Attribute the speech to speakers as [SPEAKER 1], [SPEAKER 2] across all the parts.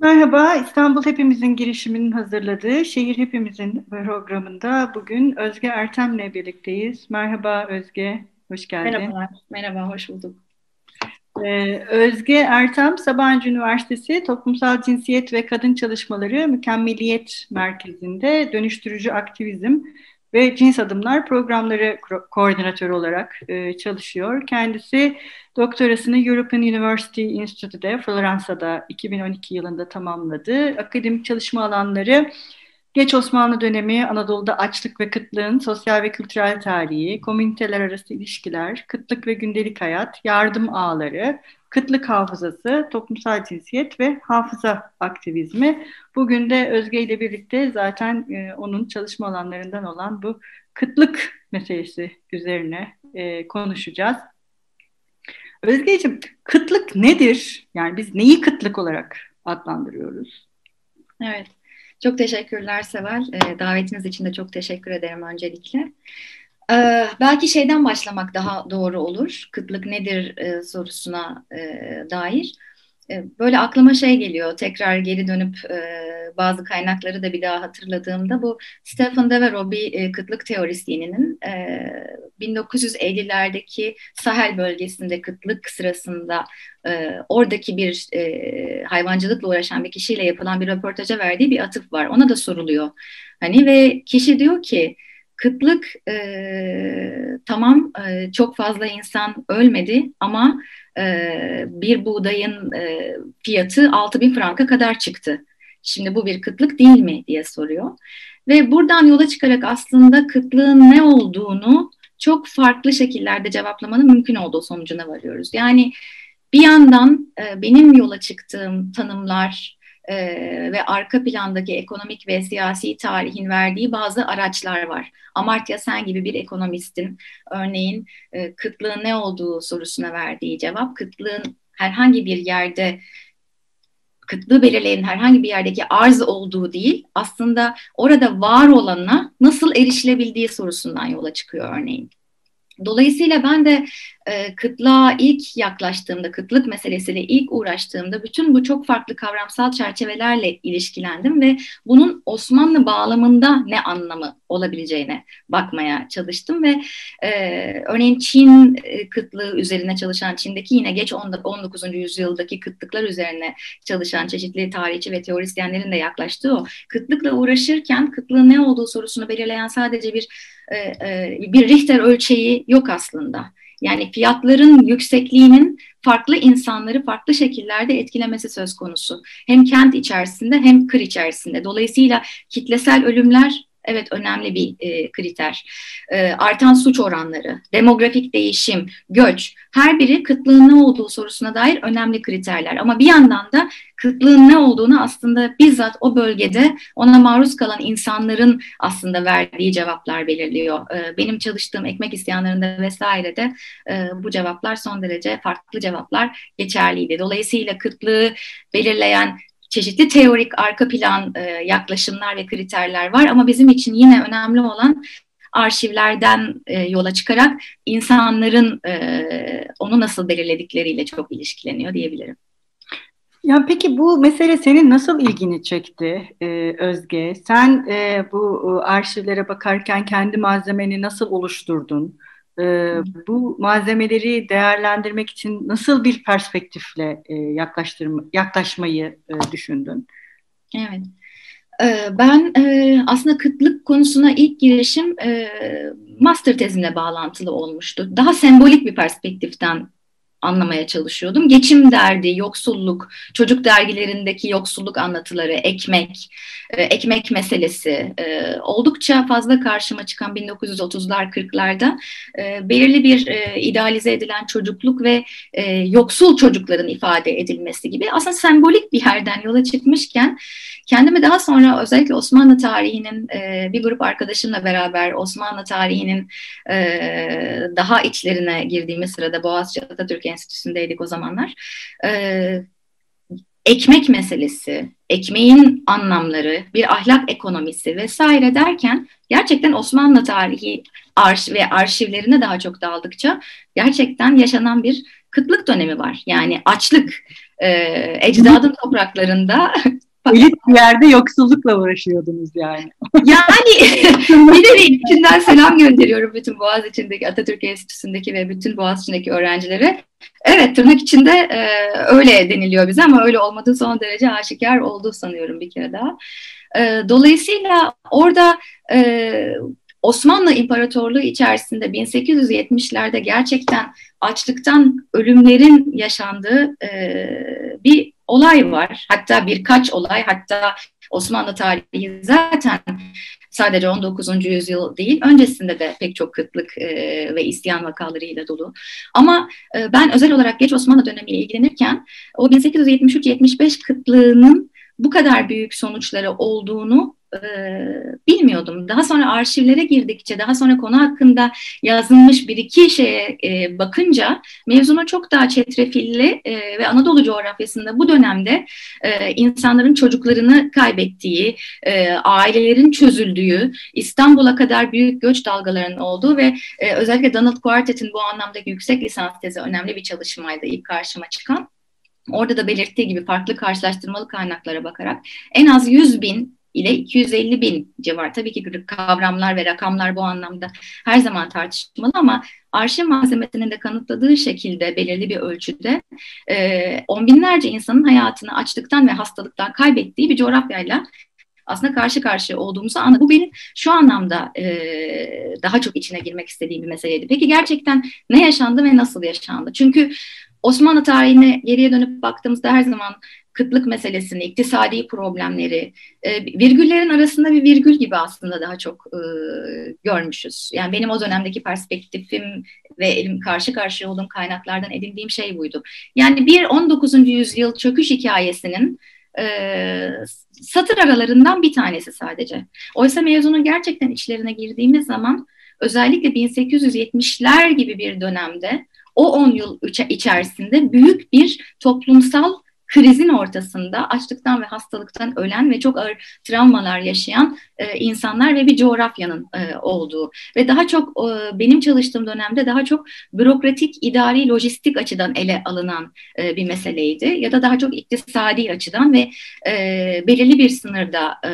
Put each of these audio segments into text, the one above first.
[SPEAKER 1] Merhaba, İstanbul Hepimizin girişiminin hazırladığı Şehir Hepimizin programında bugün Özge Ertem'le birlikteyiz. Merhaba Özge, hoş geldin.
[SPEAKER 2] Merhaba, merhaba, hoş bulduk.
[SPEAKER 1] Ee, Özge Ertem, Sabancı Üniversitesi Toplumsal Cinsiyet ve Kadın Çalışmaları Mükemmeliyet Merkezi'nde dönüştürücü aktivizm ve Cins Adımlar programları ko koordinatörü olarak e, çalışıyor. Kendisi doktorasını European University Institute'de Floransa'da 2012 yılında tamamladı. Akademik çalışma alanları Geç Osmanlı dönemi Anadolu'da açlık ve kıtlığın sosyal ve kültürel tarihi, komüniteler arası ilişkiler, kıtlık ve gündelik hayat, yardım ağları, kıtlık hafızası, toplumsal cinsiyet ve hafıza aktivizmi. Bugün de Özge ile birlikte zaten e, onun çalışma alanlarından olan bu kıtlık meselesi üzerine e, konuşacağız. Özgeciğim, kıtlık nedir? Yani biz neyi kıtlık olarak adlandırıyoruz?
[SPEAKER 2] Evet, çok teşekkürler Seval. E, davetiniz için de çok teşekkür ederim öncelikle. Ee, belki şeyden başlamak daha doğru olur. Kıtlık nedir e, sorusuna e, dair. E, böyle aklıma şey geliyor. Tekrar geri dönüp e, bazı kaynakları da bir daha hatırladığımda bu Stephen Devereaux bir e, kıtlık teorisyeninin e, 1950'lerdeki Sahel bölgesinde kıtlık sırasında e, oradaki bir e, hayvancılıkla uğraşan bir kişiyle yapılan bir röportaja verdiği bir atıf var. Ona da soruluyor. Hani ve kişi diyor ki Kıtlık e, tamam e, çok fazla insan ölmedi ama e, bir buğdayın e, fiyatı 6 bin franka kadar çıktı. Şimdi bu bir kıtlık değil mi diye soruyor. Ve buradan yola çıkarak aslında kıtlığın ne olduğunu çok farklı şekillerde cevaplamanın mümkün olduğu sonucuna varıyoruz. Yani bir yandan e, benim yola çıktığım tanımlar, e, ve arka plandaki ekonomik ve siyasi tarihin verdiği bazı araçlar var. Amartya Sen gibi bir ekonomistin örneğin e, kıtlığın ne olduğu sorusuna verdiği cevap kıtlığın herhangi bir yerde kıtlığı belirleyen herhangi bir yerdeki arz olduğu değil, aslında orada var olana nasıl erişilebildiği sorusundan yola çıkıyor örneğin. Dolayısıyla ben de e, kıtlığa ilk yaklaştığımda, kıtlık meselesiyle ilk uğraştığımda bütün bu çok farklı kavramsal çerçevelerle ilişkilendim ve bunun Osmanlı bağlamında ne anlamı olabileceğine bakmaya çalıştım ve e, örneğin Çin e, kıtlığı üzerine çalışan, Çin'deki yine geç 19. yüzyıldaki kıtlıklar üzerine çalışan çeşitli tarihçi ve teorisyenlerin de yaklaştığı o kıtlıkla uğraşırken kıtlığın ne olduğu sorusunu belirleyen sadece bir bir Richter ölçeği yok aslında. Yani fiyatların yüksekliğinin farklı insanları farklı şekillerde etkilemesi söz konusu. Hem kent içerisinde hem kır içerisinde. Dolayısıyla kitlesel ölümler evet önemli bir e, kriter. E, artan suç oranları, demografik değişim, göç her biri kıtlığın ne olduğu sorusuna dair önemli kriterler. Ama bir yandan da kıtlığın ne olduğunu aslında bizzat o bölgede ona maruz kalan insanların aslında verdiği cevaplar belirliyor. E, benim çalıştığım ekmek isyanlarında vesaire de e, bu cevaplar son derece farklı cevaplar geçerliydi. Dolayısıyla kıtlığı belirleyen çeşitli teorik arka plan e, yaklaşımlar ve kriterler var ama bizim için yine önemli olan arşivlerden e, yola çıkarak insanların e, onu nasıl belirledikleriyle çok ilişkileniyor diyebilirim.
[SPEAKER 1] Ya peki bu mesele senin nasıl ilgini çekti e, Özge? Sen e, bu arşivlere bakarken kendi malzemeni nasıl oluşturdun? E, bu malzemeleri değerlendirmek için nasıl bir perspektifle e, yaklaştırma, yaklaşmayı e, düşündün?
[SPEAKER 2] Evet. Ben aslında kıtlık konusuna ilk girişim master tezimle bağlantılı olmuştu. Daha sembolik bir perspektiften anlamaya çalışıyordum. Geçim derdi, yoksulluk, çocuk dergilerindeki yoksulluk anlatıları, ekmek, e, ekmek meselesi e, oldukça fazla karşıma çıkan 1930'lar 40'larda e, belirli bir idealize edilen çocukluk ve yoksul çocukların ifade edilmesi gibi aslında sembolik bir yerden yola çıkmışken kendimi daha sonra özellikle Osmanlı tarihinin bir grup arkadaşımla beraber Osmanlı tarihinin daha içlerine girdiğimiz sırada Boğaziçi Atatürk Enstitüsü'ndeydik o zamanlar. E, ekmek meselesi, ekmeğin anlamları, bir ahlak ekonomisi vesaire derken gerçekten Osmanlı tarihi arş ve arşivlerine daha çok daldıkça gerçekten yaşanan bir kıtlık dönemi var. Yani açlık, e, ecdadın topraklarında
[SPEAKER 1] elit bir yerde yoksullukla uğraşıyordunuz yani.
[SPEAKER 2] Yani bir de içinden selam gönderiyorum bütün Boğaz içindeki Atatürk Enstitüsü'ndeki ve bütün Boğaz içindeki öğrencilere. Evet tırnak içinde e, öyle deniliyor bize ama öyle olmadığı son derece aşikar oldu sanıyorum bir kere daha. E, dolayısıyla orada e, Osmanlı İmparatorluğu içerisinde 1870'lerde gerçekten açlıktan ölümlerin yaşandığı e, bir olay var. Hatta birkaç olay, hatta Osmanlı tarihi zaten sadece 19. yüzyıl değil, öncesinde de pek çok kıtlık e, ve isyan vakalarıyla dolu. Ama e, ben özel olarak geç Osmanlı dönemiyle ilgilenirken o 1873-75 kıtlığının bu kadar büyük sonuçları olduğunu e, bilmiyordum. Daha sonra arşivlere girdikçe, daha sonra konu hakkında yazılmış bir iki şeye e, bakınca mevzuna çok daha çetrefilli e, ve Anadolu coğrafyasında bu dönemde e, insanların çocuklarını kaybettiği, e, ailelerin çözüldüğü, İstanbul'a kadar büyük göç dalgalarının olduğu ve e, özellikle Donald Quartet'in bu anlamdaki yüksek lisans tezi önemli bir çalışmaydı ilk karşıma çıkan. Orada da belirttiği gibi farklı karşılaştırmalı kaynaklara bakarak en az 100 bin ile 250 bin civar. Tabii ki kavramlar ve rakamlar bu anlamda her zaman tartışmalı ama arşiv malzemesinin de kanıtladığı şekilde belirli bir ölçüde e, on binlerce insanın hayatını açlıktan ve hastalıktan kaybettiği bir coğrafyayla aslında karşı karşıya olduğumuzu anladım. Bu benim şu anlamda e, daha çok içine girmek istediğim bir meseleydi. Peki gerçekten ne yaşandı ve nasıl yaşandı? Çünkü Osmanlı tarihine geriye dönüp baktığımızda her zaman kıtlık meselesini, iktisadi problemleri, e, virgüllerin arasında bir virgül gibi aslında daha çok e, görmüşüz. Yani benim o dönemdeki perspektifim ve elim karşı karşıya olduğum kaynaklardan edindiğim şey buydu. Yani bir 19. yüzyıl çöküş hikayesinin e, satır aralarından bir tanesi sadece. Oysa mevzunun gerçekten içlerine girdiğimiz zaman özellikle 1870'ler gibi bir dönemde o 10 yıl içerisinde büyük bir toplumsal krizin ortasında açlıktan ve hastalıktan ölen ve çok ağır travmalar yaşayan e, insanlar ve bir coğrafyanın e, olduğu ve daha çok e, benim çalıştığım dönemde daha çok bürokratik, idari, lojistik açıdan ele alınan e, bir meseleydi ya da daha çok iktisadi açıdan ve e, belirli bir sınırda e,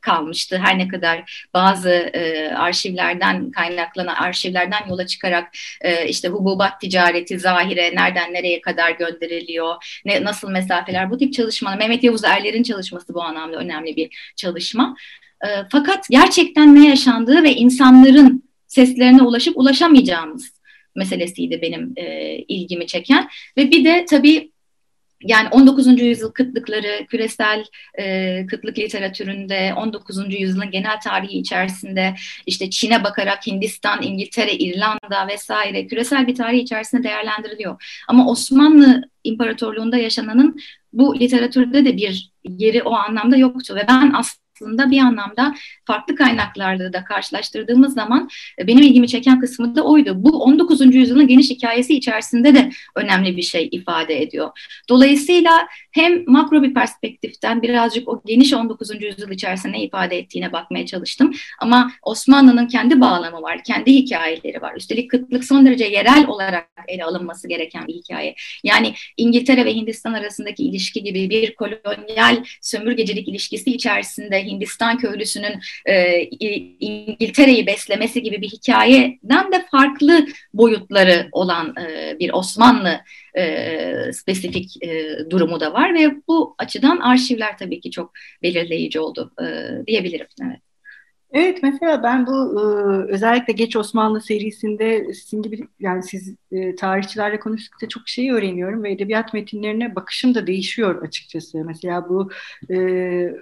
[SPEAKER 2] kalmıştı. Her ne kadar bazı e, arşivlerden kaynaklanan arşivlerden yola çıkarak e, işte hububat ticareti zahire nereden nereye kadar gönderiliyor, ne, nasıl mesafeler bu tip çalışmalar Mehmet Yavuz Erler'in çalışması bu anlamda önemli bir çalışma. E, fakat gerçekten ne yaşandığı ve insanların seslerine ulaşıp ulaşamayacağımız meselesiydi benim e, ilgimi çeken. Ve bir de tabii yani 19. yüzyıl kıtlıkları, küresel e, kıtlık literatüründe 19. yüzyılın genel tarihi içerisinde işte Çin'e bakarak Hindistan, İngiltere, İrlanda vesaire küresel bir tarih içerisinde değerlendiriliyor. Ama Osmanlı İmparatorluğu'nda yaşananın bu literatürde de bir yeri o anlamda yoktu ve ben aslında aslında bir anlamda farklı kaynaklarda da karşılaştırdığımız zaman e, benim ilgimi çeken kısmı da oydu. Bu 19. yüzyılın geniş hikayesi içerisinde de önemli bir şey ifade ediyor. Dolayısıyla hem makro bir perspektiften birazcık o geniş 19. yüzyıl içerisinde ne ifade ettiğine bakmaya çalıştım. Ama Osmanlı'nın kendi bağlamı var, kendi hikayeleri var. Üstelik kıtlık son derece yerel olarak ele alınması gereken bir hikaye. Yani İngiltere ve Hindistan arasındaki ilişki gibi bir kolonyal sömürgecilik ilişkisi içerisinde Hindistan köylüsünün e, İngiltere'yi beslemesi gibi bir hikayeden de farklı boyutları olan e, bir Osmanlı e, spesifik e, durumu da var ve bu açıdan arşivler tabii ki çok belirleyici oldu e, diyebilirim. Evet.
[SPEAKER 1] Evet mesela ben bu özellikle Geç Osmanlı serisinde sizin gibi yani siz tarihçilerle konuştukça çok şey öğreniyorum ve edebiyat metinlerine bakışım da değişiyor açıkçası. Mesela bu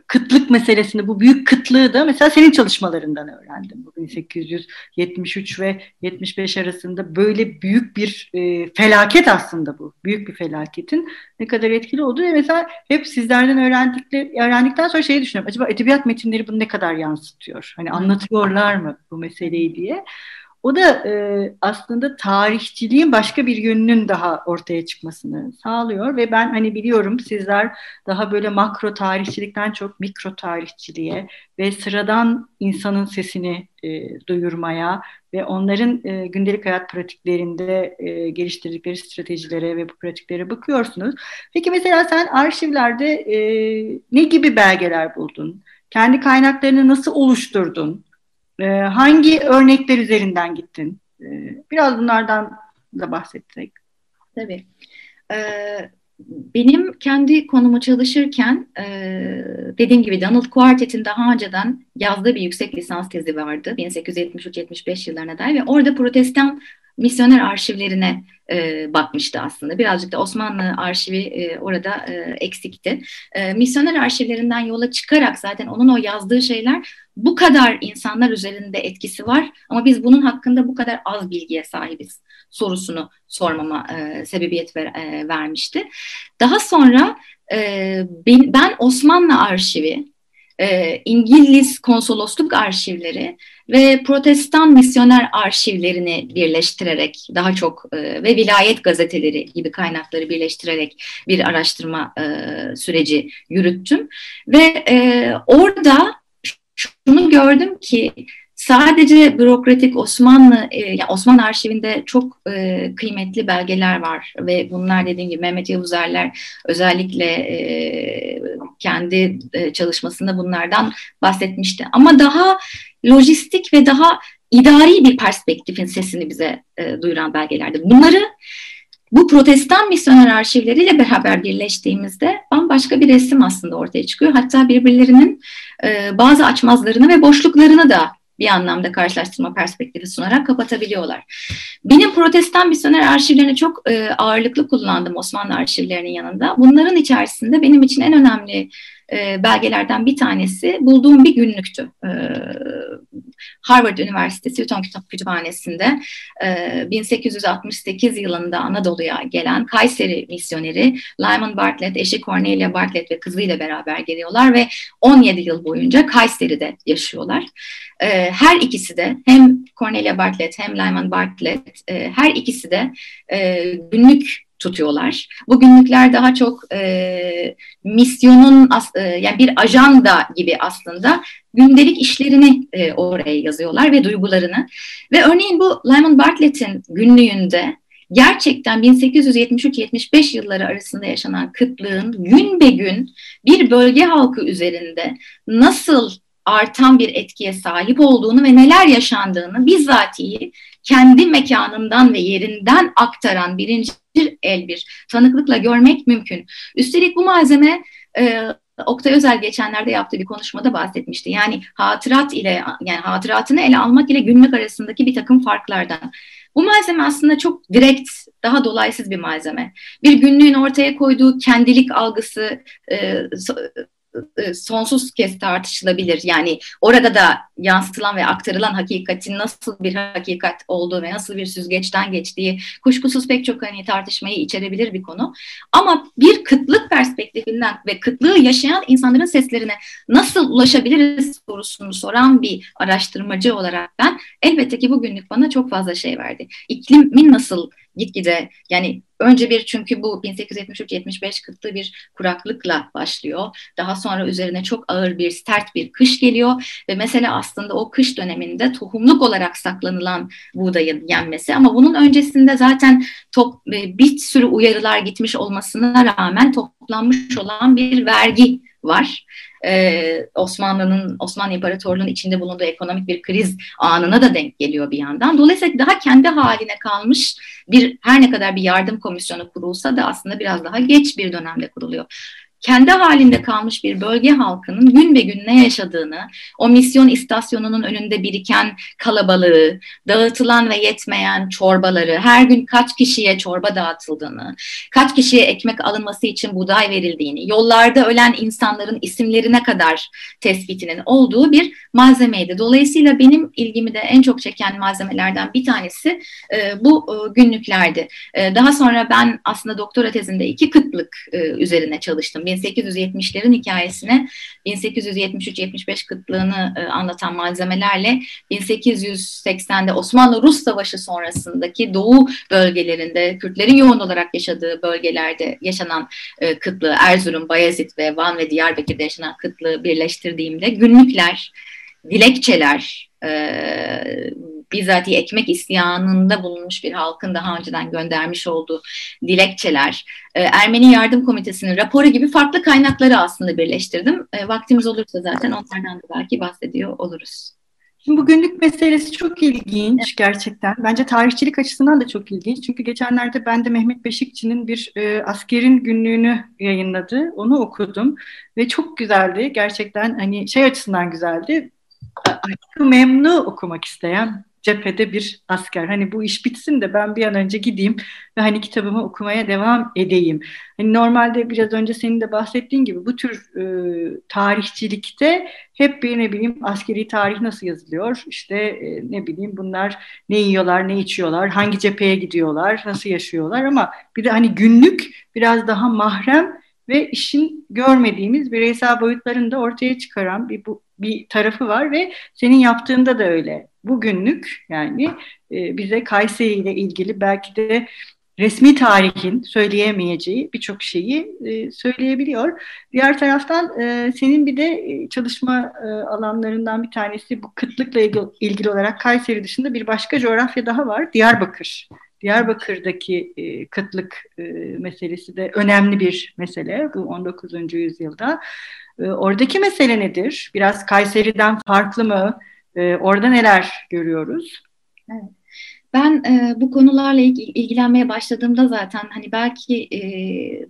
[SPEAKER 1] kıtlık meselesini, bu büyük kıtlığı da mesela senin çalışmalarından öğrendim. Bu 1873 ve 75 arasında böyle büyük bir felaket aslında bu. Büyük bir felaketin ne kadar etkili olduğu mesela hep sizlerden öğrendikleri, öğrendikten sonra şeyi düşünüyorum. Acaba edebiyat metinleri bunu ne kadar yansıtıyor? Hani anlatıyorlar mı bu meseleyi diye. O da e, aslında tarihçiliğin başka bir yönünün daha ortaya çıkmasını sağlıyor ve ben hani biliyorum sizler daha böyle makro tarihçilikten çok mikro tarihçiliğe ve sıradan insanın sesini e, duyurmaya ve onların e, gündelik hayat pratiklerinde e, geliştirdikleri stratejilere ve bu pratiklere bakıyorsunuz. Peki mesela sen arşivlerde e, ne gibi belgeler buldun? Kendi kaynaklarını nasıl oluşturdun? E, hangi örnekler üzerinden gittin? E, biraz bunlardan da bahsetsek.
[SPEAKER 2] Tabii. Ee, benim kendi konumu çalışırken e, dediğim gibi Donald Quartet'in daha önceden yazdığı bir yüksek lisans tezi vardı 1873-75 yıllarına dair ve orada protestan misyoner arşivlerine e, bakmıştı aslında. Birazcık da Osmanlı arşivi e, orada e, eksikti. E, misyoner arşivlerinden yola çıkarak zaten onun o yazdığı şeyler bu kadar insanlar üzerinde etkisi var ama biz bunun hakkında bu kadar az bilgiye sahibiz sorusunu sormama e, sebebiyet ver, e, vermişti. Daha sonra e, ben, ben Osmanlı arşivi, e, İngiliz konsolosluk arşivleri ve Protestan misyoner arşivlerini birleştirerek daha çok e, ve vilayet gazeteleri gibi kaynakları birleştirerek bir araştırma e, süreci yürüttüm. Ve e, orada şunu gördüm ki sadece bürokratik Osmanlı, e, yani Osmanlı arşivinde çok e, kıymetli belgeler var ve bunlar dediğim gibi Mehmet Yavuzerler özellikle e, kendi e, çalışmasında bunlardan bahsetmişti. Ama daha lojistik ve daha idari bir perspektifin sesini bize e, duyuran belgelerdi. Bunları bu protestan misyoner arşivleriyle beraber birleştiğimizde bambaşka bir resim aslında ortaya çıkıyor. Hatta birbirlerinin e, bazı açmazlarını ve boşluklarını da bir anlamda karşılaştırma perspektifi sunarak kapatabiliyorlar. Benim protestan misyoner arşivlerini çok e, ağırlıklı kullandım Osmanlı arşivlerinin yanında. Bunların içerisinde benim için en önemli e, belgelerden bir tanesi bulduğum bir günlüktü. E, Harvard Üniversitesi Hüton Kitap Kütüphanesi'nde e, 1868 yılında Anadolu'ya gelen Kayseri misyoneri Lyman Bartlett, eşi Cornelia Bartlett ve kızıyla beraber geliyorlar ve 17 yıl boyunca Kayseri'de yaşıyorlar. E, her ikisi de hem Cornelia Bartlett hem Lyman Bartlett e, her ikisi de e, günlük tutuyorlar. Bu günlükler daha çok e, misyonun e, yani bir ajanda gibi aslında gündelik işlerini e, oraya yazıyorlar ve duygularını. Ve örneğin bu Lyman Bartlett'in günlüğünde gerçekten 1873-75 yılları arasında yaşanan kıtlığın gün be gün bir bölge halkı üzerinde nasıl artan bir etkiye sahip olduğunu ve neler yaşandığını bizzatihi kendi mekanından ve yerinden aktaran birinci el bir tanıklıkla görmek mümkün. Üstelik bu malzeme e, Oktay Özel geçenlerde yaptığı bir konuşmada bahsetmişti. Yani hatırat ile yani hatıratını ele almak ile günlük arasındaki bir takım farklardan. Bu malzeme aslında çok direkt, daha dolaysız bir malzeme. Bir günlüğün ortaya koyduğu kendilik algısı, e, e, sonsuz kez tartışılabilir. Yani orada da yansıtılan ve aktarılan hakikatin nasıl bir hakikat olduğu ve nasıl bir süzgeçten geçtiği kuşkusuz pek çok hani tartışmayı içerebilir bir konu. Ama bir kıtlık perspektifinden ve kıtlığı yaşayan insanların seslerine nasıl ulaşabiliriz sorusunu soran bir araştırmacı olarak ben elbette ki bugünlük bana çok fazla şey verdi. İklimin nasıl gitgide yani önce bir çünkü bu 1873-75 kıtlığı bir kuraklıkla başlıyor. Daha sonra üzerine çok ağır bir sert bir kış geliyor ve mesela aslında o kış döneminde tohumluk olarak saklanılan buğdayın yenmesi ama bunun öncesinde zaten top, e, bir sürü uyarılar gitmiş olmasına rağmen toplanmış olan bir vergi var e, Osmanlı'nın, Osmanlı İmparatorluğu'nun içinde bulunduğu ekonomik bir kriz anına da denk geliyor bir yandan. Dolayısıyla daha kendi haline kalmış bir her ne kadar bir yardım komisyonu kurulsa da aslında biraz daha geç bir dönemde kuruluyor kendi halinde kalmış bir bölge halkının gün be gün ne yaşadığını, o misyon istasyonunun önünde biriken kalabalığı, dağıtılan ve yetmeyen çorbaları, her gün kaç kişiye çorba dağıtıldığını, kaç kişiye ekmek alınması için buğday verildiğini, yollarda ölen insanların isimlerine kadar tespitinin olduğu bir malzemeydi. Dolayısıyla benim ilgimi de en çok çeken malzemelerden bir tanesi e, bu e, günlüklerdi. E, daha sonra ben aslında doktora tezimde iki kıtlık e, üzerine çalıştım. 1870'lerin hikayesine 1873-75 kıtlığını e, anlatan malzemelerle 1880'de Osmanlı-Rus Savaşı sonrasındaki Doğu bölgelerinde Kürtlerin yoğun olarak yaşadığı bölgelerde yaşanan e, kıtlığı Erzurum, Bayezid ve Van ve Diyarbakır'da yaşanan kıtlığı birleştirdiğimde günlükler, dilekçeler, e, bizzati ekmek isyanında bulunmuş bir halkın daha önceden göndermiş olduğu dilekçeler, e, Ermeni Yardım Komitesi'nin raporu gibi farklı kaynakları aslında birleştirdim. E, vaktimiz olursa zaten onlardan da belki bahsediyor oluruz.
[SPEAKER 1] Şimdi bu günlük meselesi çok ilginç evet. gerçekten. Bence tarihçilik açısından da çok ilginç. Çünkü geçenlerde ben de Mehmet Beşikçi'nin bir e, askerin günlüğünü yayınladı. Onu okudum ve çok güzeldi. Gerçekten hani şey açısından güzeldi. Aşkı Memnu okumak isteyen cephede bir asker. Hani bu iş bitsin de ben bir an önce gideyim ve hani kitabımı okumaya devam edeyim. Hani normalde biraz önce senin de bahsettiğin gibi bu tür e, tarihçilikte hep bir ne bileyim askeri tarih nasıl yazılıyor? İşte e, ne bileyim bunlar ne yiyorlar, ne içiyorlar, hangi cepheye gidiyorlar, nasıl yaşıyorlar ama bir de hani günlük biraz daha mahrem ve işin görmediğimiz bireysel boyutlarını da ortaya çıkaran bir bu bir tarafı var ve senin yaptığında da öyle. Bugünlük yani e, bize Kayseri ile ilgili belki de resmi tarihin söyleyemeyeceği birçok şeyi e, söyleyebiliyor. Diğer taraftan e, senin bir de e, çalışma e, alanlarından bir tanesi bu kıtlıkla ilgili, olarak Kayseri dışında bir başka coğrafya daha var. Diyarbakır. Diyarbakır'daki e, kıtlık e, meselesi de önemli bir mesele bu 19. yüzyılda. E, oradaki mesele nedir? Biraz Kayseri'den farklı mı? E, orada neler görüyoruz?
[SPEAKER 2] Evet. Ben e, bu konularla ilgilenmeye başladığımda zaten hani belki e,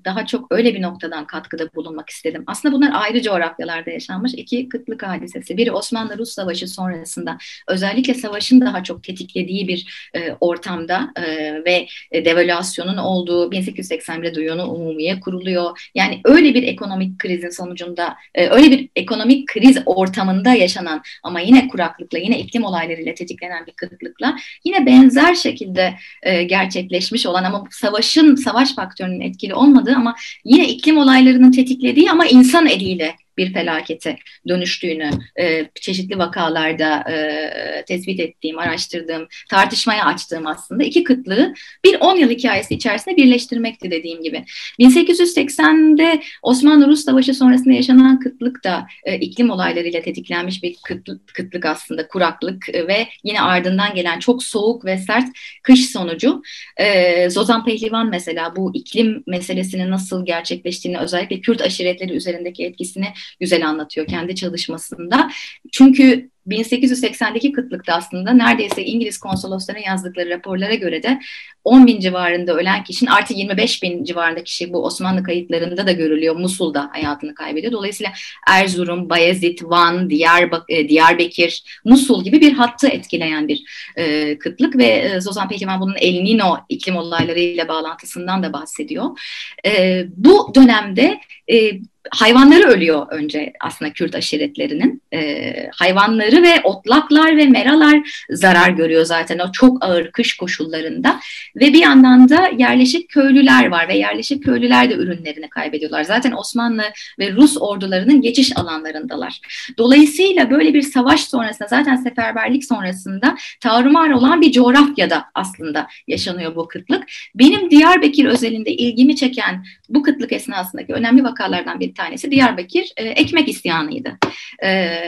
[SPEAKER 2] daha çok öyle bir noktadan katkıda bulunmak istedim. Aslında bunlar ayrı coğrafyalarda yaşanmış iki kıtlık hadisesi. Biri Osmanlı-Rus Savaşı sonrasında özellikle savaşın daha çok tetiklediği bir e, ortamda e, ve e, devalüasyonun olduğu 1881'de Duyunu Umumiye kuruluyor. Yani öyle bir ekonomik krizin sonucunda e, öyle bir ekonomik kriz ortamında yaşanan ama yine kuraklıkla yine iklim olaylarıyla tetiklenen bir kıtlıkla yine benzer benzer şekilde e, gerçekleşmiş olan ama savaşın, savaş faktörünün etkili olmadığı ama yine iklim olaylarının tetiklediği ama insan eliyle bir felakete dönüştüğünü e, çeşitli vakalarda e, tespit ettiğim, araştırdığım, tartışmaya açtığım aslında iki kıtlığı bir 10 yıl hikayesi içerisinde birleştirmekti dediğim gibi. 1880'de Osmanlı-Rus Savaşı sonrasında yaşanan kıtlık da e, iklim olaylarıyla tetiklenmiş bir kıtlık, kıtlık aslında, kuraklık e, ve yine ardından gelen çok soğuk ve sert kış sonucu. E, Zozan Pehlivan mesela bu iklim meselesinin nasıl gerçekleştiğini özellikle Kürt aşiretleri üzerindeki etkisini güzel anlatıyor kendi çalışmasında. Çünkü 1880'deki kıtlıkta aslında neredeyse İngiliz konsoloslarının yazdıkları raporlara göre de 10 bin civarında ölen kişinin artı 25 bin civarında kişi bu Osmanlı kayıtlarında da görülüyor. Musul'da hayatını kaybediyor. Dolayısıyla Erzurum, Bayezid, Van, Diyarbak e, Diyarbakır, Musul gibi bir hattı etkileyen bir e, kıtlık ve e, Zozan Pehlivan bunun El Nino iklim olaylarıyla bağlantısından da bahsediyor. E, bu dönemde e, hayvanları ölüyor önce aslında Kürt aşiretlerinin. E, hayvanları ve otlaklar ve meralar zarar görüyor zaten o çok ağır kış koşullarında. Ve bir yandan da yerleşik köylüler var ve yerleşik köylüler de ürünlerini kaybediyorlar. Zaten Osmanlı ve Rus ordularının geçiş alanlarındalar. Dolayısıyla böyle bir savaş sonrasında zaten seferberlik sonrasında tarumar olan bir coğrafyada aslında yaşanıyor bu kıtlık. Benim Diyarbakır özelinde ilgimi çeken bu kıtlık esnasındaki önemli vakalardan bir tanesi Diyarbakır e, ekmek isyanıydı. E,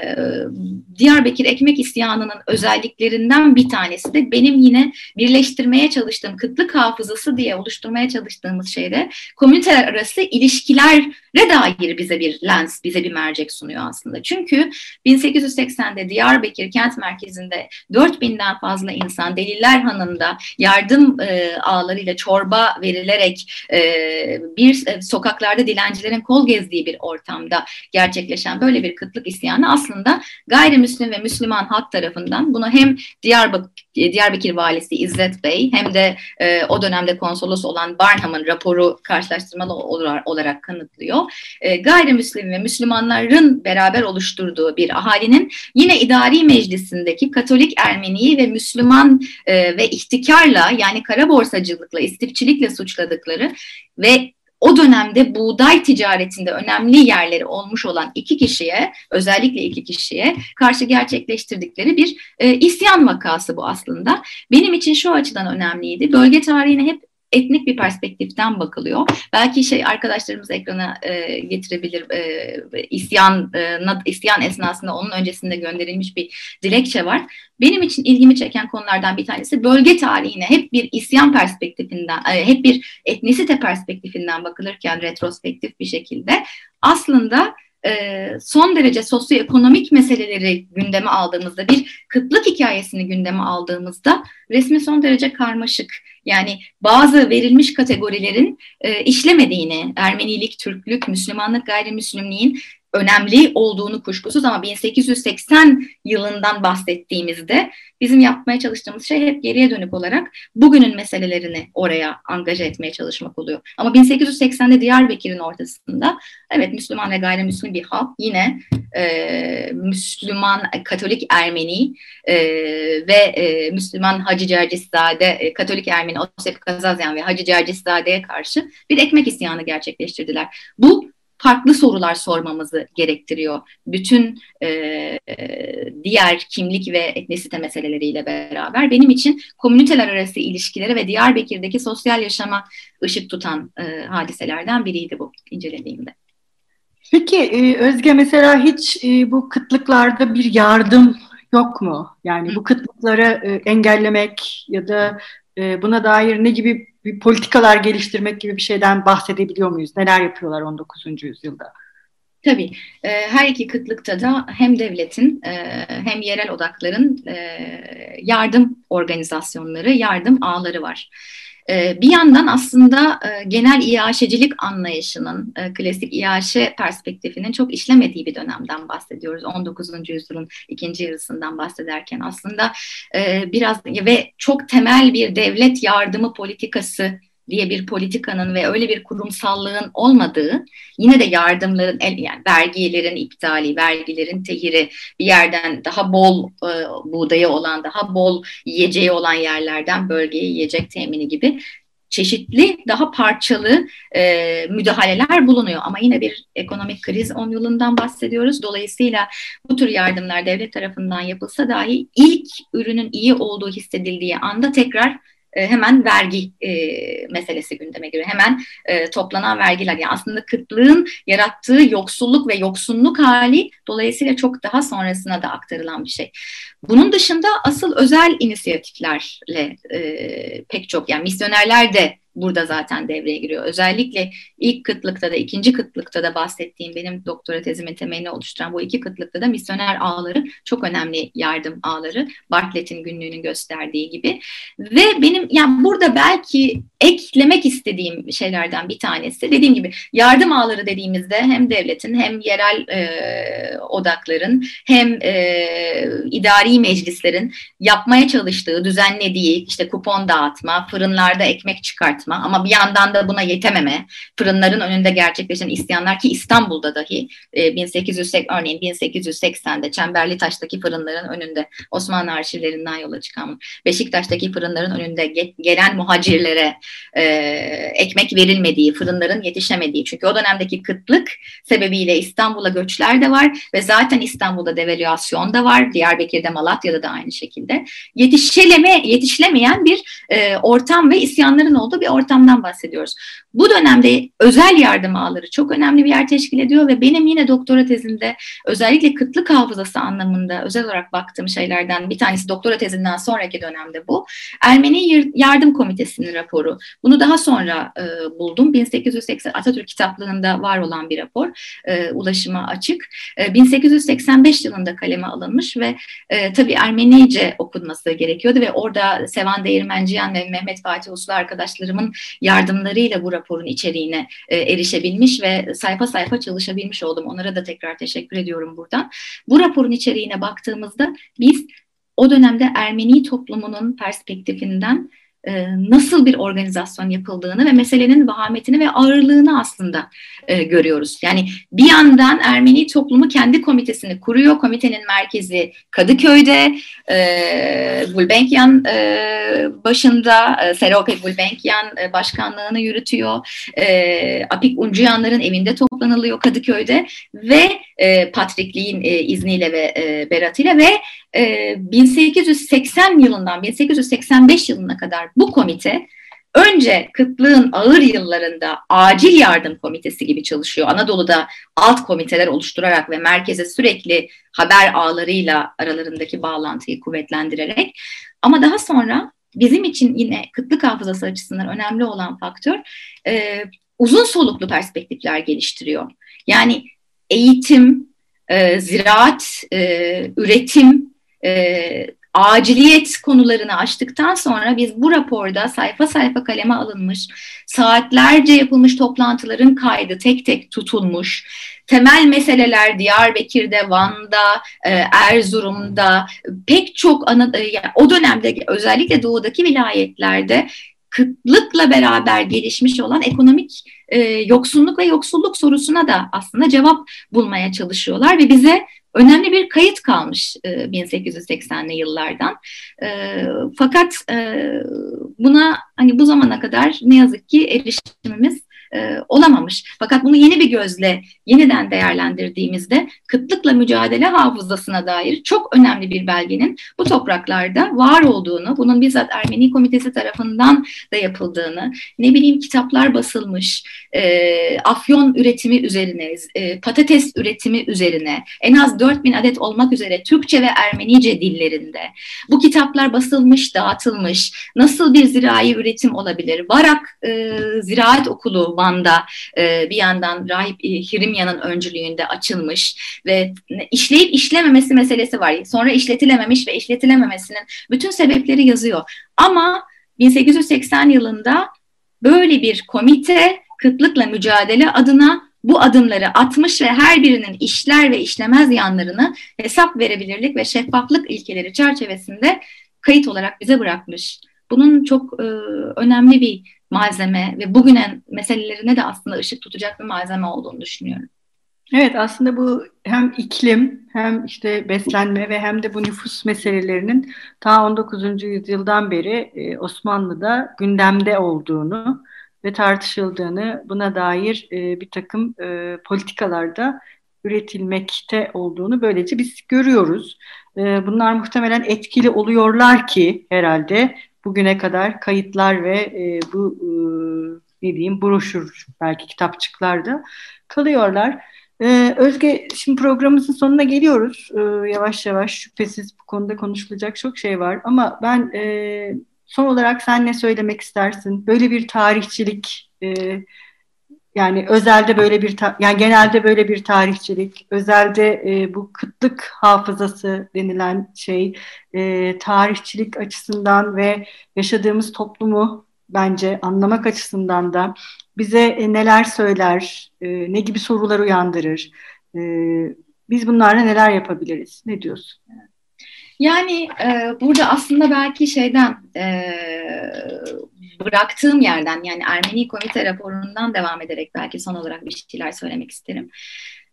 [SPEAKER 2] Diyarbakır ekmek isyanının özelliklerinden bir tanesi de benim yine birleştirmeye çalıştığım kıtlık hafızası diye oluşturmaya çalıştığımız şeyde komüniteler arası ilişkiler dair bize bir lens, bize bir mercek sunuyor aslında. Çünkü 1880'de Diyarbakır kent merkezinde 4000'den fazla insan Deliller Hanı'nda yardım e, ağlarıyla çorba verilerek e, bir e, sokaklarda dilencilerin kol gezdiği bir ortamda gerçekleşen böyle bir kıtlık isyanı aslında gayrimüslim ve Müslüman halk tarafından bunu hem Diyarbakır, Diyarbakır valisi İzzet Bey hem de e, o dönemde konsolos olan Barnham'ın raporu karşılaştırmalı olarak kanıtlıyor. E, gayrimüslim ve Müslümanların beraber oluşturduğu bir ahalinin yine idari meclisindeki Katolik Ermeniyi ve Müslüman e, ve ihtikarla yani kara borsacılıkla, istifçilikle suçladıkları ve o dönemde buğday ticaretinde önemli yerleri olmuş olan iki kişiye, özellikle iki kişiye karşı gerçekleştirdikleri bir e, isyan vakası bu aslında. Benim için şu açıdan önemliydi. Bölge tarihine hep etnik bir perspektiften bakılıyor. Belki şey arkadaşlarımız ekrana e, getirebilir e, isyan e, isyan esnasında onun öncesinde gönderilmiş bir dilekçe var. Benim için ilgimi çeken konulardan bir tanesi bölge tarihine hep bir isyan perspektifinden, e, hep bir etnisite perspektifinden bakılırken retrospektif bir şekilde aslında e, son derece sosyoekonomik meseleleri gündeme aldığımızda, bir kıtlık hikayesini gündeme aldığımızda resmi son derece karmaşık. Yani bazı verilmiş kategorilerin e, işlemediğini, Ermenilik, Türklük, Müslümanlık, gayrimüslimliğin önemli olduğunu kuşkusuz ama 1880 yılından bahsettiğimizde bizim yapmaya çalıştığımız şey hep geriye dönük olarak bugünün meselelerini oraya angaja etmeye çalışmak oluyor. Ama 1880'de Diyarbakır'ın ortasında evet Müslüman ve gayrimüslim bir halk yine e, Müslüman, Katolik Ermeni e, ve e, Müslüman Hacı Cercizade, e, Katolik Ermeni Osep Kazazyan ve Hacı Cercizade'ye karşı bir ekmek isyanı gerçekleştirdiler. Bu farklı sorular sormamızı gerektiriyor. Bütün e, diğer kimlik ve etnisite meseleleriyle beraber benim için komüniteler arası ilişkileri ve Diyarbakır'daki sosyal yaşama ışık tutan e, hadiselerden biriydi bu incelediğimde.
[SPEAKER 1] Peki e, Özge mesela hiç e, bu kıtlıklarda bir yardım yok mu? Yani bu kıtlıkları e, engellemek ya da e, buna dair ne gibi bir politikalar geliştirmek gibi bir şeyden bahsedebiliyor muyuz? Neler yapıyorlar 19. yüzyılda?
[SPEAKER 2] Tabii. E, her iki kıtlıkta da hem devletin e, hem yerel odakların e, yardım organizasyonları, yardım ağları var. Ee, bir yandan aslında e, genel iaşecilik anlayışının, e, klasik iaşe perspektifinin çok işlemediği bir dönemden bahsediyoruz. 19. yüzyılın ikinci yarısından bahsederken aslında e, biraz ve çok temel bir devlet yardımı politikası diye bir politikanın ve öyle bir kurumsallığın olmadığı, yine de yardımların, yani vergilerin iptali, vergilerin tehiri, bir yerden daha bol e, buğdayı olan, daha bol yiyeceği olan yerlerden bölgeye yiyecek temini gibi çeşitli daha parçalı e, müdahaleler bulunuyor. Ama yine bir ekonomik kriz 10 yılından bahsediyoruz. Dolayısıyla bu tür yardımlar devlet tarafından yapılsa dahi ilk ürünün iyi olduğu hissedildiği anda tekrar e, hemen vergi e, meselesi gündeme giriyor. Hemen e, toplanan vergiler. Yani aslında kıtlığın yarattığı yoksulluk ve yoksunluk hali dolayısıyla çok daha sonrasına da aktarılan bir şey. Bunun dışında asıl özel inisiyatiflerle e, pek çok yani misyonerler de burada zaten devreye giriyor. Özellikle ilk kıtlıkta da ikinci kıtlıkta da bahsettiğim benim doktora tezimin temelini oluşturan bu iki kıtlıkta da misyoner ağları çok önemli yardım ağları. Bartlett'in günlüğünün gösterdiği gibi. Ve benim yani burada belki eklemek istediğim şeylerden bir tanesi dediğim gibi yardım ağları dediğimizde hem devletin hem yerel e, odakların hem e, idari meclislerin yapmaya çalıştığı, düzenlediği işte kupon dağıtma, fırınlarda ekmek çıkartma ama bir yandan da buna yetememe, fırınların önünde gerçekleşen isyanlar ki İstanbul'da dahi e, 1880 örneğin 1880'de Çemberlitaş'taki fırınların önünde Osmanlı arşivlerinden yola çıkan Beşiktaş'taki fırınların önünde ge gelen muhacirlere e, ekmek verilmediği, fırınların yetişemediği. Çünkü o dönemdeki kıtlık sebebiyle İstanbul'a göçler de var ve zaten İstanbul'da devalüasyon da var. Diyarbakır'da, Malatya'da da aynı şekilde. Yetişeleme, yetişilemeyen bir e, ortam ve isyanların olduğu bir ortamdan bahsediyoruz. Bu dönemde özel yardım ağları çok önemli bir yer teşkil ediyor ve benim yine doktora tezimde özellikle kıtlık hafızası anlamında özel olarak baktığım şeylerden bir tanesi doktora tezinden sonraki dönemde bu. Ermeni Yardım Komitesi'nin raporu. Bunu daha sonra e, buldum. 1880 Atatürk kitaplığında var olan bir rapor. E, ulaşıma açık. E, 1885 yılında kaleme alınmış ve e, tabii Ermenice okunması gerekiyordu ve orada Sevan Değirmenciyan ve Mehmet Fatih Uslu arkadaşlarımın yardımlarıyla bu raporun içeriğine e, erişebilmiş ve sayfa sayfa çalışabilmiş oldum. Onlara da tekrar teşekkür ediyorum buradan. Bu raporun içeriğine baktığımızda biz o dönemde Ermeni toplumunun perspektifinden nasıl bir organizasyon yapıldığını ve meselenin vahametini ve ağırlığını aslında e, görüyoruz. Yani bir yandan Ermeni toplumu kendi komitesini kuruyor. Komitenin merkezi Kadıköy'de. E, Gulbenkian e, başında e, Seropek Gulbenkian e, başkanlığını yürütüyor. E, Apik Uncuyanların evinde toplanılıyor Kadıköy'de ve e, Patrikliğin e, izniyle ve e, beratıyla ve e, 1880 yılından 1885 yılına kadar bu komite önce kıtlığın ağır yıllarında acil yardım komitesi gibi çalışıyor. Anadolu'da alt komiteler oluşturarak ve merkeze sürekli haber ağlarıyla aralarındaki bağlantıyı kuvvetlendirerek ama daha sonra bizim için yine kıtlık hafızası açısından önemli olan faktör e, uzun soluklu perspektifler geliştiriyor. Yani eğitim, e, ziraat, e, üretim, e, aciliyet konularını açtıktan sonra biz bu raporda sayfa sayfa kaleme alınmış, saatlerce yapılmış toplantıların kaydı tek tek tutulmuş, temel meseleler Diyarbakır'da, Van'da, e, Erzurum'da pek çok ana, e, o dönemde özellikle doğudaki vilayetlerde kıtlıkla beraber gelişmiş olan ekonomik e, yoksunluk ve yoksulluk sorusuna da aslında cevap bulmaya çalışıyorlar ve bize önemli bir kayıt kalmış e, 1880'li yıllardan. E, fakat e, buna hani bu zamana kadar ne yazık ki erişimimiz e, olamamış. Fakat bunu yeni bir gözle yeniden değerlendirdiğimizde kıtlıkla mücadele hafızasına dair çok önemli bir belgenin bu topraklarda var olduğunu, bunun bizzat Ermeni Komitesi tarafından da yapıldığını, ne bileyim kitaplar basılmış, e, afyon üretimi üzerine, e, patates üretimi üzerine en az 4000 adet olmak üzere Türkçe ve Ermenice dillerinde bu kitaplar basılmış, dağıtılmış, nasıl bir zirai üretim olabilir? Varak e, Ziraat Okulu Van'da e, bir yandan Rahip e, Hirimya'nın öncülüğünde açılmış ve işleyip işlememesi meselesi var. Sonra işletilememiş ve işletilememesinin bütün sebepleri yazıyor. Ama 1880 yılında böyle bir komite kıtlıkla mücadele adına bu adımları atmış ve her birinin işler ve işlemez yanlarını hesap verebilirlik ve şeffaflık ilkeleri çerçevesinde kayıt olarak bize bırakmış. Bunun çok e, önemli bir malzeme ve bugünen meselelerine de aslında ışık tutacak bir malzeme olduğunu düşünüyorum.
[SPEAKER 1] Evet aslında bu hem iklim hem işte beslenme ve hem de bu nüfus meselelerinin ta 19. yüzyıldan beri e, Osmanlı'da gündemde olduğunu ve tartışıldığını buna dair e, bir takım e, politikalarda üretilmekte olduğunu böylece biz görüyoruz. Bunlar muhtemelen etkili oluyorlar ki herhalde bugüne kadar kayıtlar ve e, bu e, ne diyeyim broşür belki kitapçıklarda kalıyorlar. Ee, Özge şimdi programımızın sonuna geliyoruz. Ee, yavaş yavaş şüphesiz bu konuda konuşulacak çok şey var. Ama ben e, son olarak sen ne söylemek istersin? Böyle bir tarihçilik e, yani özelde böyle bir yani genelde böyle bir tarihçilik, özelde e, bu kıtlık hafızası denilen şey e, tarihçilik açısından ve yaşadığımız toplumu bence anlamak açısından da bize e, neler söyler, e, ne gibi sorular uyandırır, e, biz bunlarla neler yapabiliriz? Ne diyorsun?
[SPEAKER 2] Yani e, burada aslında belki şeyden e, bıraktığım yerden yani Ermeni komite raporundan devam ederek belki son olarak bir şeyler söylemek isterim.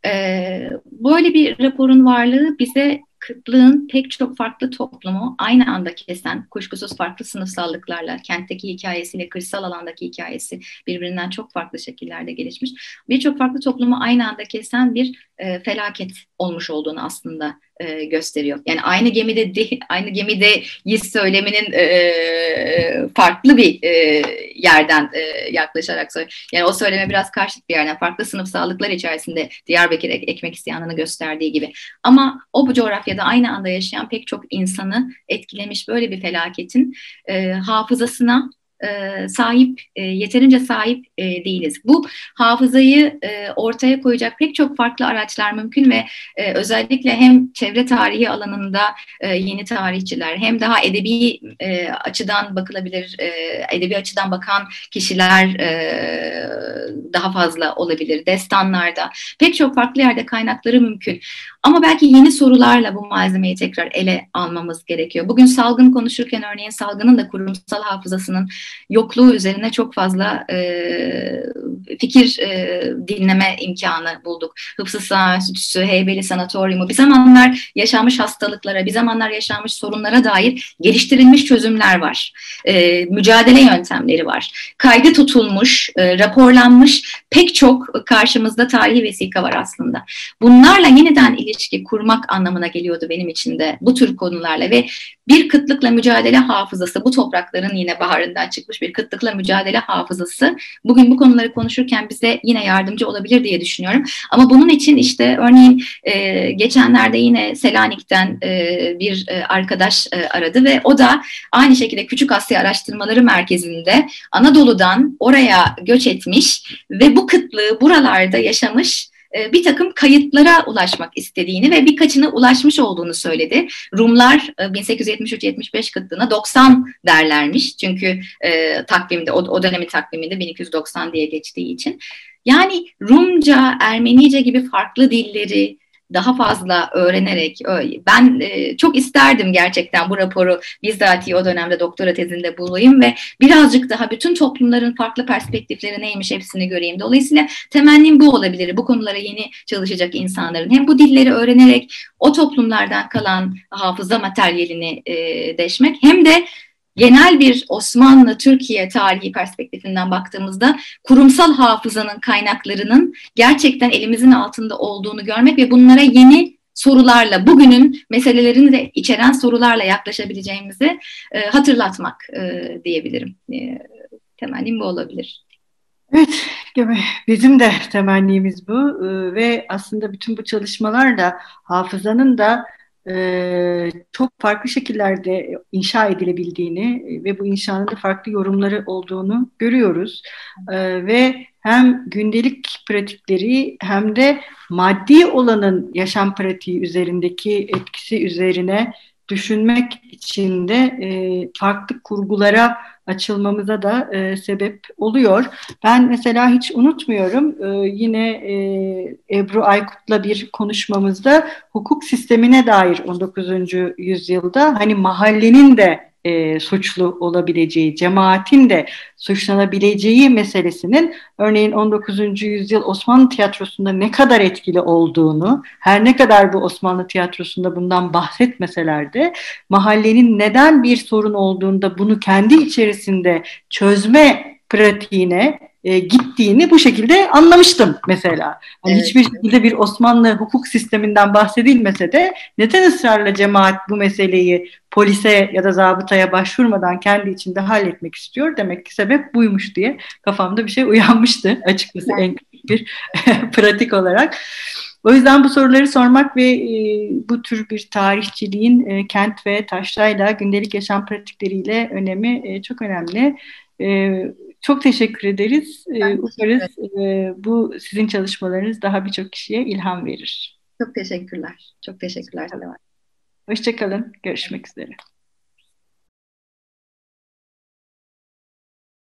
[SPEAKER 2] E, böyle bir raporun varlığı bize kıtlığın pek çok farklı toplumu aynı anda kesen, kuşkusuz farklı sınıfsallıklarla, kentteki hikayesiyle kırsal alandaki hikayesi birbirinden çok farklı şekillerde gelişmiş. Birçok farklı toplumu aynı anda kesen bir e, felaket olmuş olduğunu aslında e, gösteriyor. Yani aynı gemide de, aynı gemide yiz söyleminin e, farklı bir e, yerden e, yaklaşarak söylüyor. Yani o söyleme biraz karşıt bir yerden farklı sınıfsallıklar içerisinde Diyarbakır ek, ekmek isyanını gösterdiği gibi. Ama o bu coğrafyada aynı anda yaşayan pek çok insanı etkilemiş böyle bir felaketin e, hafızasına e, sahip, e, yeterince sahip e, değiliz. Bu hafızayı e, ortaya koyacak pek çok farklı araçlar mümkün ve e, özellikle hem çevre tarihi alanında e, yeni tarihçiler hem daha edebi e, açıdan bakılabilir, e, edebi açıdan bakan kişiler e, daha fazla olabilir. Destanlarda pek çok farklı yerde kaynakları mümkün. Ama belki yeni sorularla bu malzemeyi tekrar ele almamız gerekiyor. Bugün salgın konuşurken örneğin salgının da kurumsal hafızasının yokluğu üzerine çok fazla e, fikir e, dinleme imkanı bulduk. Hıfzı Sağ Enstitüsü, Heybeli Sanatoryumu bir zamanlar yaşanmış hastalıklara, bir zamanlar yaşanmış sorunlara dair geliştirilmiş çözümler var. E, mücadele yöntemleri var. Kaydı tutulmuş, e, raporlanmış pek çok karşımızda tarihi vesika var aslında. Bunlarla yeniden ilişki kurmak anlamına geliyordu benim için de bu tür konularla ve bir kıtlıkla mücadele hafızası, bu toprakların yine baharından çıkmış bir kıtlıkla mücadele hafızası bugün bu konuları konuşurken bize yine yardımcı olabilir diye düşünüyorum. Ama bunun için işte örneğin e, geçenlerde yine Selanik'ten e, bir e, arkadaş e, aradı ve o da aynı şekilde Küçük Asya Araştırmaları Merkezi'nde Anadolu'dan oraya göç etmiş ve bu kıtlığı buralarda yaşamış e, bir takım kayıtlara ulaşmak istediğini ve birkaçına ulaşmış olduğunu söyledi. Rumlar 1873-75 e, kıtlığına 90 derlermiş. Çünkü e, takvimde o, o takviminde 1290 diye geçtiği için. Yani Rumca, Ermenice gibi farklı dilleri, daha fazla öğrenerek ben e, çok isterdim gerçekten bu raporu bizzat o dönemde doktora tezinde bulayım ve birazcık daha bütün toplumların farklı perspektifleri neymiş hepsini göreyim. Dolayısıyla temennim bu olabilir. Bu konulara yeni çalışacak insanların hem bu dilleri öğrenerek o toplumlardan kalan hafıza materyalini e, deşmek hem de genel bir Osmanlı-Türkiye tarihi perspektifinden baktığımızda kurumsal hafızanın kaynaklarının gerçekten elimizin altında olduğunu görmek ve bunlara yeni sorularla, bugünün meselelerini de içeren sorularla yaklaşabileceğimizi e, hatırlatmak e, diyebilirim. E, temennim bu olabilir.
[SPEAKER 1] Evet, bizim de temennimiz bu e, ve aslında bütün bu çalışmalar da hafızanın da e, çok farklı şekillerde inşa edilebildiğini ve bu inşanın da farklı yorumları olduğunu görüyoruz. E, ve hem gündelik pratikleri hem de maddi olanın yaşam pratiği üzerindeki etkisi üzerine düşünmek için de e, farklı kurgulara açılmamıza da e, sebep oluyor. Ben mesela hiç unutmuyorum e, yine e, Ebru Aykut'la bir konuşmamızda hukuk sistemine dair 19. yüzyılda hani mahallenin de e, suçlu olabileceği, cemaatin de suçlanabileceği meselesinin örneğin 19. yüzyıl Osmanlı tiyatrosunda ne kadar etkili olduğunu, her ne kadar bu Osmanlı tiyatrosunda bundan bahsetmeseler de mahallenin neden bir sorun olduğunda bunu kendi içerisinde çözme pratiğine e, gittiğini bu şekilde anlamıştım mesela. Yani evet. Hiçbir şekilde bir Osmanlı hukuk sisteminden bahsedilmese de neden ısrarla cemaat bu meseleyi polise ya da zabıtaya başvurmadan kendi içinde halletmek istiyor? Demek ki sebep buymuş diye kafamda bir şey uyanmıştı açıkçası evet. en küçük bir pratik olarak. O yüzden bu soruları sormak ve e, bu tür bir tarihçiliğin e, kent ve taşrayla gündelik yaşam pratikleriyle önemi e, çok önemli. E, çok teşekkür ederiz. Ee, ben Umarız e, bu sizin çalışmalarınız daha birçok kişiye ilham verir.
[SPEAKER 2] Çok teşekkürler. Çok teşekkürler.
[SPEAKER 1] Hoşçakalın. Görüşmek üzere.